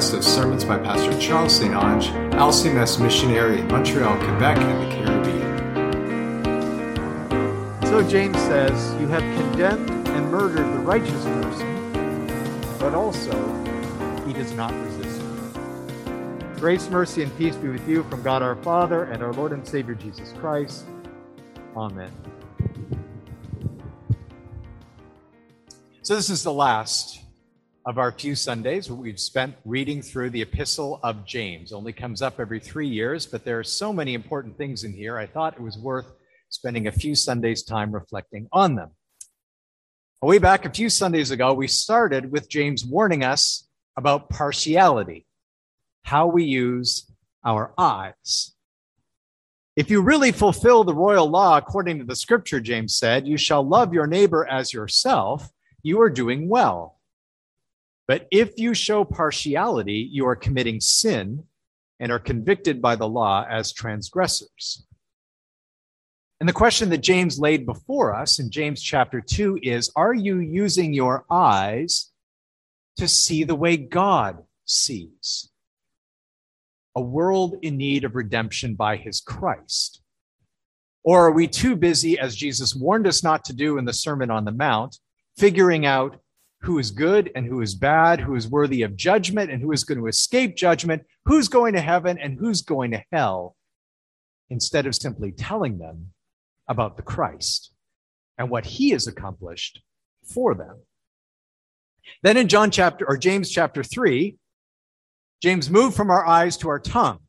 podcast of sermons by Pastor Charles St-Onge, LCMS missionary in Montreal, Quebec, and the Caribbean. So James says, You have condemned and murdered the righteous person, but also he does not resist you. Grace, mercy, and peace be with you from God our Father and our Lord and Savior Jesus Christ. Amen. So, this is the last of our few Sundays we've spent reading through the Epistle of James. Only comes up every three years, but there are so many important things in here. I thought it was worth spending a few Sundays' time reflecting on them. Way back a few Sundays ago, we started with James warning us about partiality, how we use our eyes. If you really fulfill the royal law according to the scripture, James said, you shall love your neighbor as yourself, you are doing well. But if you show partiality, you are committing sin and are convicted by the law as transgressors. And the question that James laid before us in James chapter 2 is Are you using your eyes to see the way God sees? A world in need of redemption by his Christ. Or are we too busy, as Jesus warned us not to do in the Sermon on the Mount, figuring out who is good and who is bad, who is worthy of judgment and who is going to escape judgment, who's going to heaven and who's going to hell, instead of simply telling them about the Christ and what he has accomplished for them. Then in John chapter or James chapter 3, James moved from our eyes to our tongue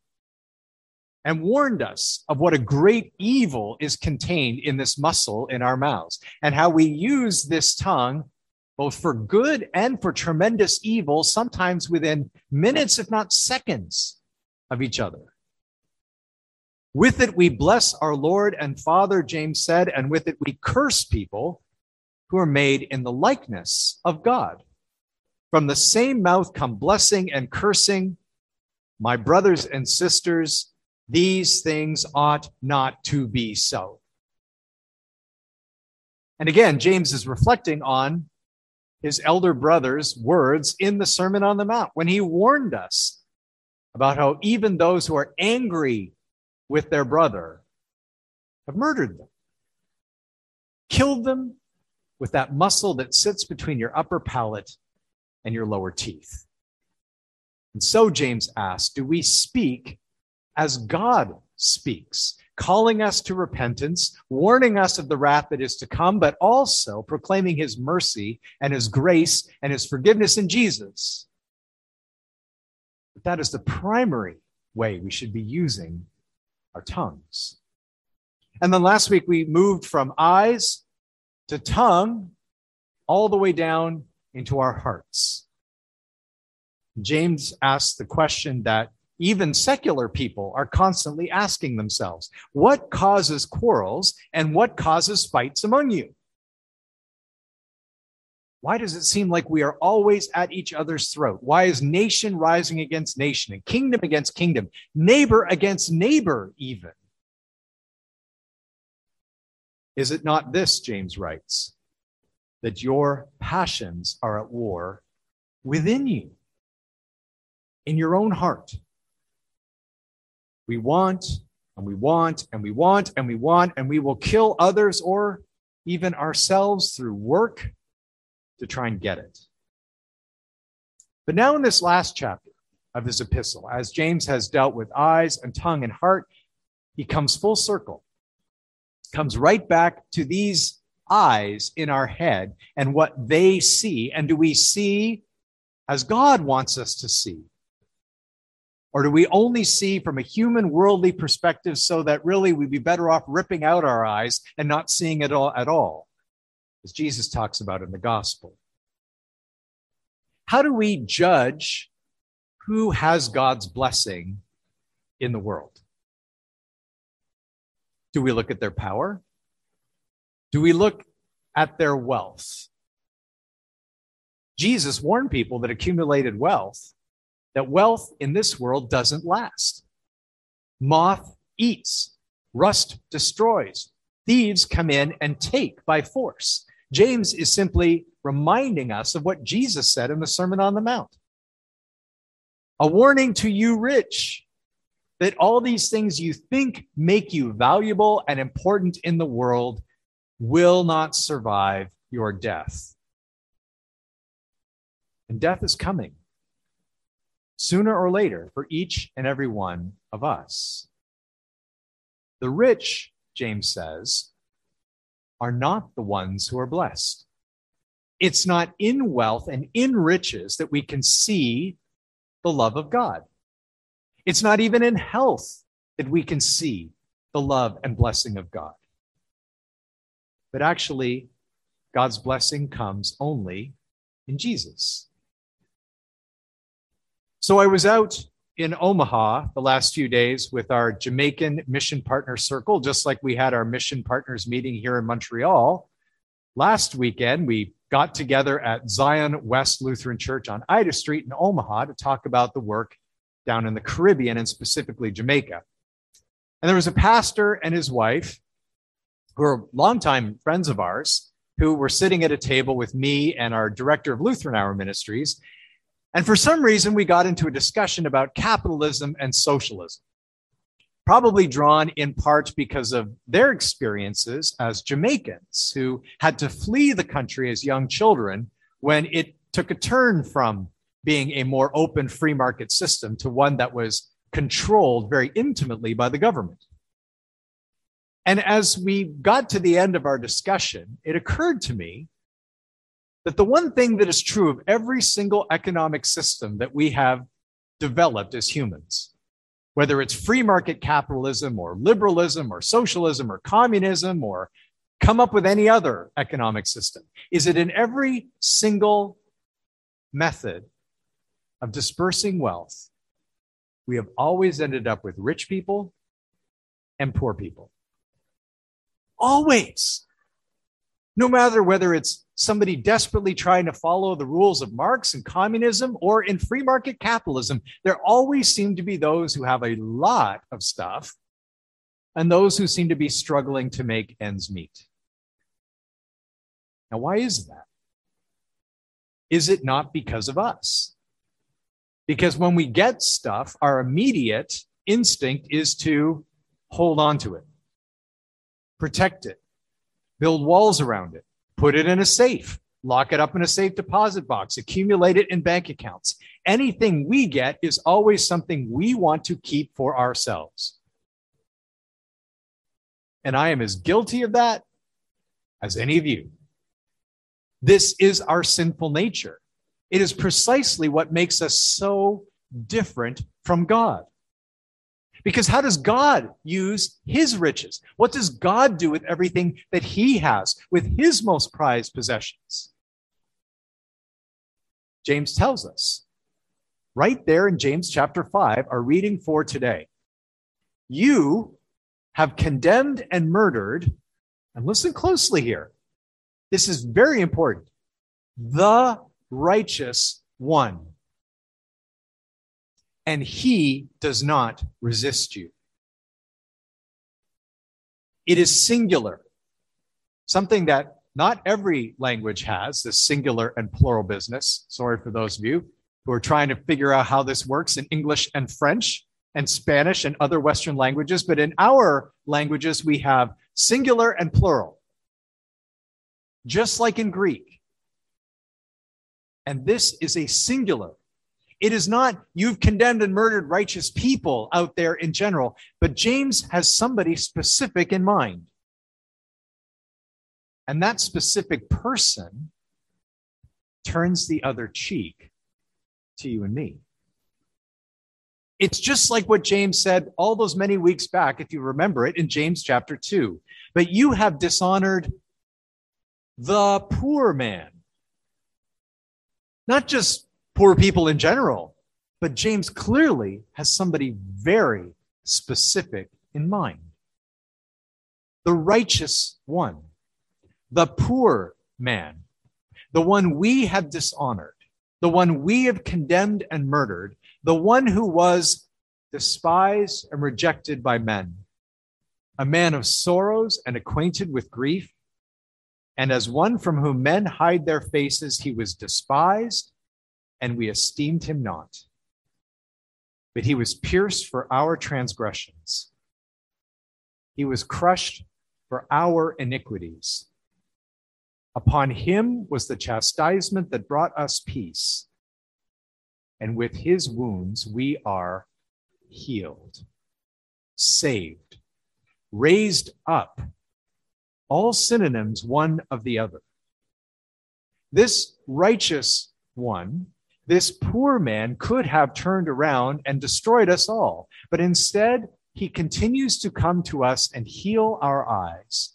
and warned us of what a great evil is contained in this muscle in our mouths and how we use this tongue both for good and for tremendous evil, sometimes within minutes, if not seconds, of each other. With it, we bless our Lord and Father, James said, and with it, we curse people who are made in the likeness of God. From the same mouth come blessing and cursing. My brothers and sisters, these things ought not to be so. And again, James is reflecting on his elder brother's words in the Sermon on the Mount when he warned us about how even those who are angry with their brother have murdered them, killed them with that muscle that sits between your upper palate and your lower teeth. And so James asked, Do we speak as God speaks? Calling us to repentance, warning us of the wrath that is to come, but also proclaiming his mercy and his grace and his forgiveness in Jesus. But that is the primary way we should be using our tongues. And then last week we moved from eyes to tongue all the way down into our hearts. James asked the question that even secular people are constantly asking themselves what causes quarrels and what causes fights among you? Why does it seem like we are always at each other's throat? Why is nation rising against nation and kingdom against kingdom, neighbor against neighbor, even? Is it not this, James writes, that your passions are at war within you, in your own heart? We want and we want and we want and we want, and we will kill others or even ourselves through work to try and get it. But now, in this last chapter of his epistle, as James has dealt with eyes and tongue and heart, he comes full circle, comes right back to these eyes in our head and what they see. And do we see as God wants us to see? Or do we only see from a human worldly perspective so that really we'd be better off ripping out our eyes and not seeing it all at all? As Jesus talks about in the gospel. How do we judge who has God's blessing in the world? Do we look at their power? Do we look at their wealth? Jesus warned people that accumulated wealth that wealth in this world doesn't last. Moth eats, rust destroys, thieves come in and take by force. James is simply reminding us of what Jesus said in the Sermon on the Mount. A warning to you, rich, that all these things you think make you valuable and important in the world will not survive your death. And death is coming sooner or later for each and every one of us. The rich, James says, are not the ones who are blessed. It's not in wealth and in riches that we can see the love of God. It's not even in health that we can see the love and blessing of God. But actually, God's blessing comes only in Jesus. So I was out in Omaha the last few days with our Jamaican Mission Partner Circle, just like we had our Mission Partners meeting here in Montreal. Last weekend, we got together at Zion West Lutheran Church on Ida Street in Omaha to talk about the work down in the Caribbean and specifically Jamaica. And there was a pastor and his wife who are longtime friends of ours who were sitting at a table with me and our director of Lutheran Hour Ministries. And for some reason, we got into a discussion about capitalism and socialism, probably drawn in part because of their experiences as Jamaicans who had to flee the country as young children when it took a turn from being a more open free market system to one that was controlled very intimately by the government. And as we got to the end of our discussion, it occurred to me that the one thing that is true of every single economic system that we have developed as humans, whether it's free market capitalism or liberalism or socialism or communism or come up with any other economic system, is that in every single method of dispersing wealth, we have always ended up with rich people and poor people. Always. No matter whether it's somebody desperately trying to follow the rules of Marx and communism or in free market capitalism, there always seem to be those who have a lot of stuff and those who seem to be struggling to make ends meet. Now, why is that? Is it not because of us? Because when we get stuff, our immediate instinct is to hold on to it, protect it, build walls around it, put it in a safe, lock it up in a safe deposit box, accumulate it in bank accounts. Anything we get is always something we want to keep for ourselves. And I am as guilty of that as any of you. This is our sinful nature. It is precisely what makes us so different from God. Because how does God use his riches? What does God do with everything that he has, with his most prized possessions? James tells us right there in James chapter 5, our reading for today. You have condemned and murdered, and listen closely here. This is very important. The righteous one. And he does not resist you. It is singular, something that not every language has, this singular and plural business. Sorry for those of you who are trying to figure out how this works in English and French and Spanish and other Western languages. But in our languages, we have singular and plural, just like in Greek. And this is a singular. It is not you've condemned and murdered righteous people out there in general, but James has somebody specific in mind. And that specific person turns the other cheek to you and me. It's just like what James said all those many weeks back, if you remember it, in James chapter 2. But you have dishonored the poor man not just poor people in general, but James clearly has somebody very specific in mind. The righteous one, the poor man, the one we have dishonored, the one we have condemned and murdered, the one who was despised and rejected by men, a man of sorrows and acquainted with grief and as one from whom men hide their faces, he was despised, and we esteemed him not. but he was pierced for our transgressions. He was crushed for our iniquities. Upon him was the chastisement that brought us peace, and with his wounds we are healed, saved, raised up, all synonyms one of the other. This righteous one this poor man could have turned around and destroyed us all, but instead, he continues to come to us and heal our eyes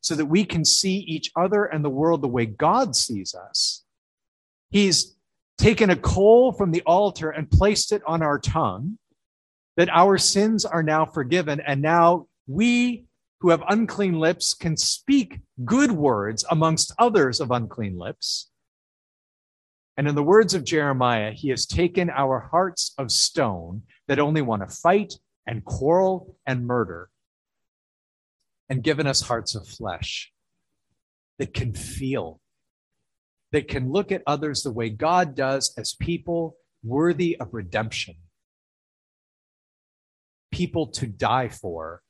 so that we can see each other and the world the way God sees us. He's taken a coal from the altar and placed it on our tongue, that our sins are now forgiven, and now we who have unclean lips can speak good words amongst others of unclean lips and in the words of Jeremiah, he has taken our hearts of stone that only want to fight and quarrel and murder, and given us hearts of flesh that can feel, that can look at others the way God does as people worthy of redemption, people to die for,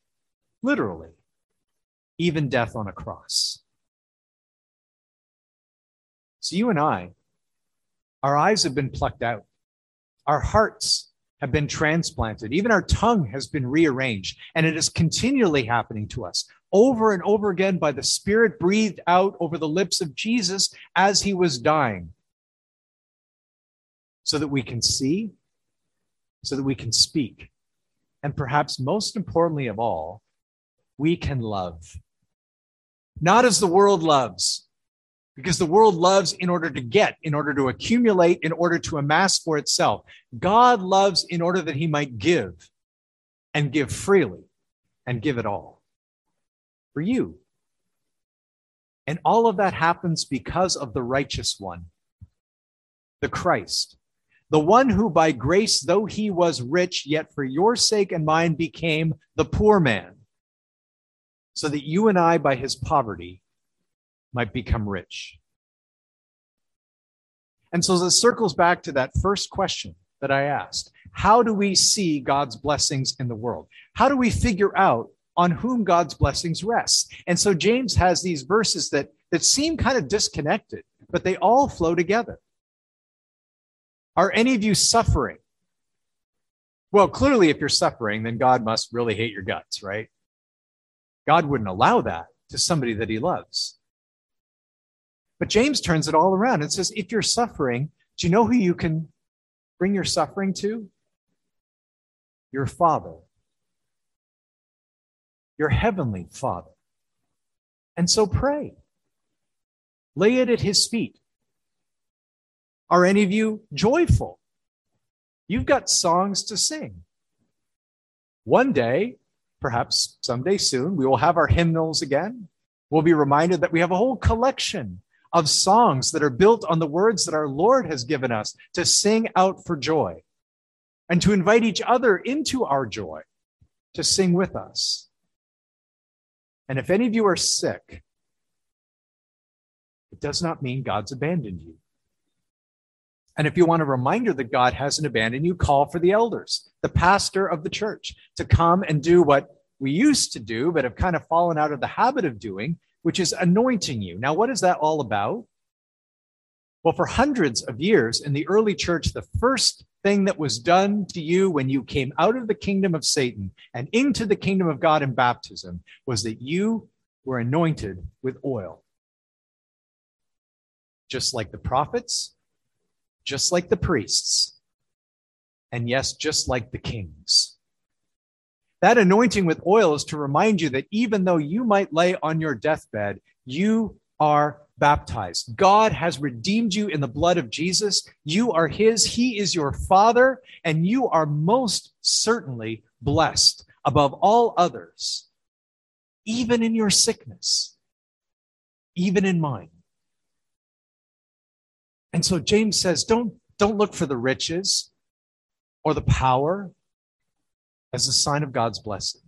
literally, even death on a cross. So you and I, our eyes have been plucked out. Our hearts have been transplanted. Even our tongue has been rearranged. And it is continually happening to us over and over again by the Spirit breathed out over the lips of Jesus as he was dying. So that we can see, so that we can speak. And perhaps most importantly of all, we can love. Not as the world loves, because the world loves in order to get, in order to accumulate, in order to amass for itself. God loves in order that he might give and give freely and give it all for you. And all of that happens because of the righteous one, the Christ, the one who by grace, though he was rich, yet for your sake and mine became the poor man, so that you and I, by his poverty, might become rich. And so this circles back to that first question that I asked How do we see God's blessings in the world? How do we figure out on whom God's blessings rest? And so James has these verses that, that seem kind of disconnected, but they all flow together. Are any of you suffering? Well, clearly, if you're suffering, then God must really hate your guts, right? God wouldn't allow that to somebody that he loves. But James turns it all around and says, if you're suffering, do you know who you can bring your suffering to? Your Father, your Heavenly Father. And so pray. Lay it at His feet. Are any of you joyful? You've got songs to sing. One day, perhaps someday soon, we will have our hymnals again. We'll be reminded that we have a whole collection of songs that are built on the words that our Lord has given us to sing out for joy and to invite each other into our joy to sing with us. And if any of you are sick, it does not mean God's abandoned you. And if you want a reminder that God hasn't abandoned you, call for the elders, the pastor of the church, to come and do what we used to do, but have kind of fallen out of the habit of doing, which is anointing you. Now, what is that all about? Well, for hundreds of years in the early church, the first thing that was done to you when you came out of the kingdom of Satan and into the kingdom of God in baptism was that you were anointed with oil. Just like the prophets, just like the priests, and yes, just like the kings. That anointing with oil is to remind you that even though you might lay on your deathbed, you are baptized. God has redeemed you in the blood of Jesus. You are His, He is your Father, and you are most certainly blessed above all others, even in your sickness, even in mine. And so James says, don't, don't look for the riches or the power as a sign of God's blessing.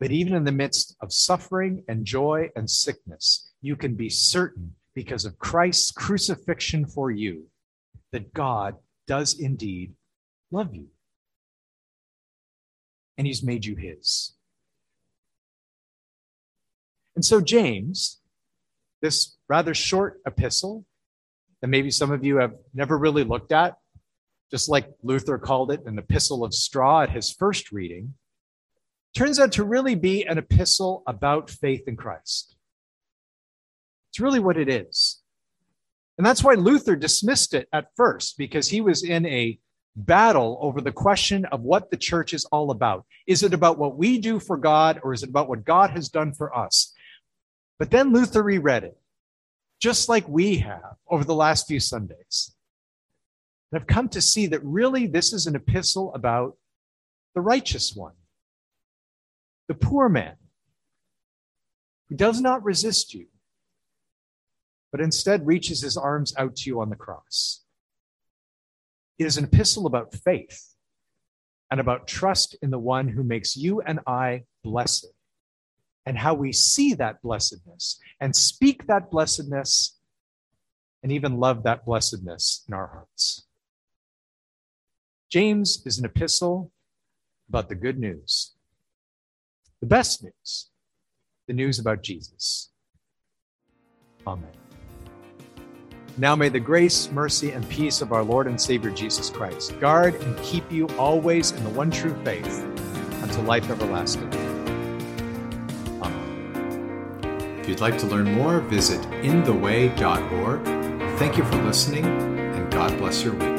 But even in the midst of suffering and joy and sickness, you can be certain because of Christ's crucifixion for you that God does indeed love you. And he's made you his. And so, James, this rather short epistle that maybe some of you have never really looked at, just like Luther called it an epistle of straw at his first reading, turns out to really be an epistle about faith in Christ. It's really what it is. And that's why Luther dismissed it at first, because he was in a battle over the question of what the church is all about. Is it about what we do for God, or is it about what God has done for us? But then Luther reread it, just like we have over the last few Sundays. And I've come to see that really this is an epistle about the righteous one, the poor man, who does not resist you, but instead reaches his arms out to you on the cross. It is an epistle about faith and about trust in the one who makes you and I blessed, and how we see that blessedness and speak that blessedness and even love that blessedness in our hearts. James is an epistle about the good news, the best news, the news about Jesus. Amen. Now may the grace, mercy, and peace of our Lord and Savior Jesus Christ guard and keep you always in the one true faith unto life everlasting. If you'd like to learn more, visit intheway.org. Thank you for listening, and God bless your week.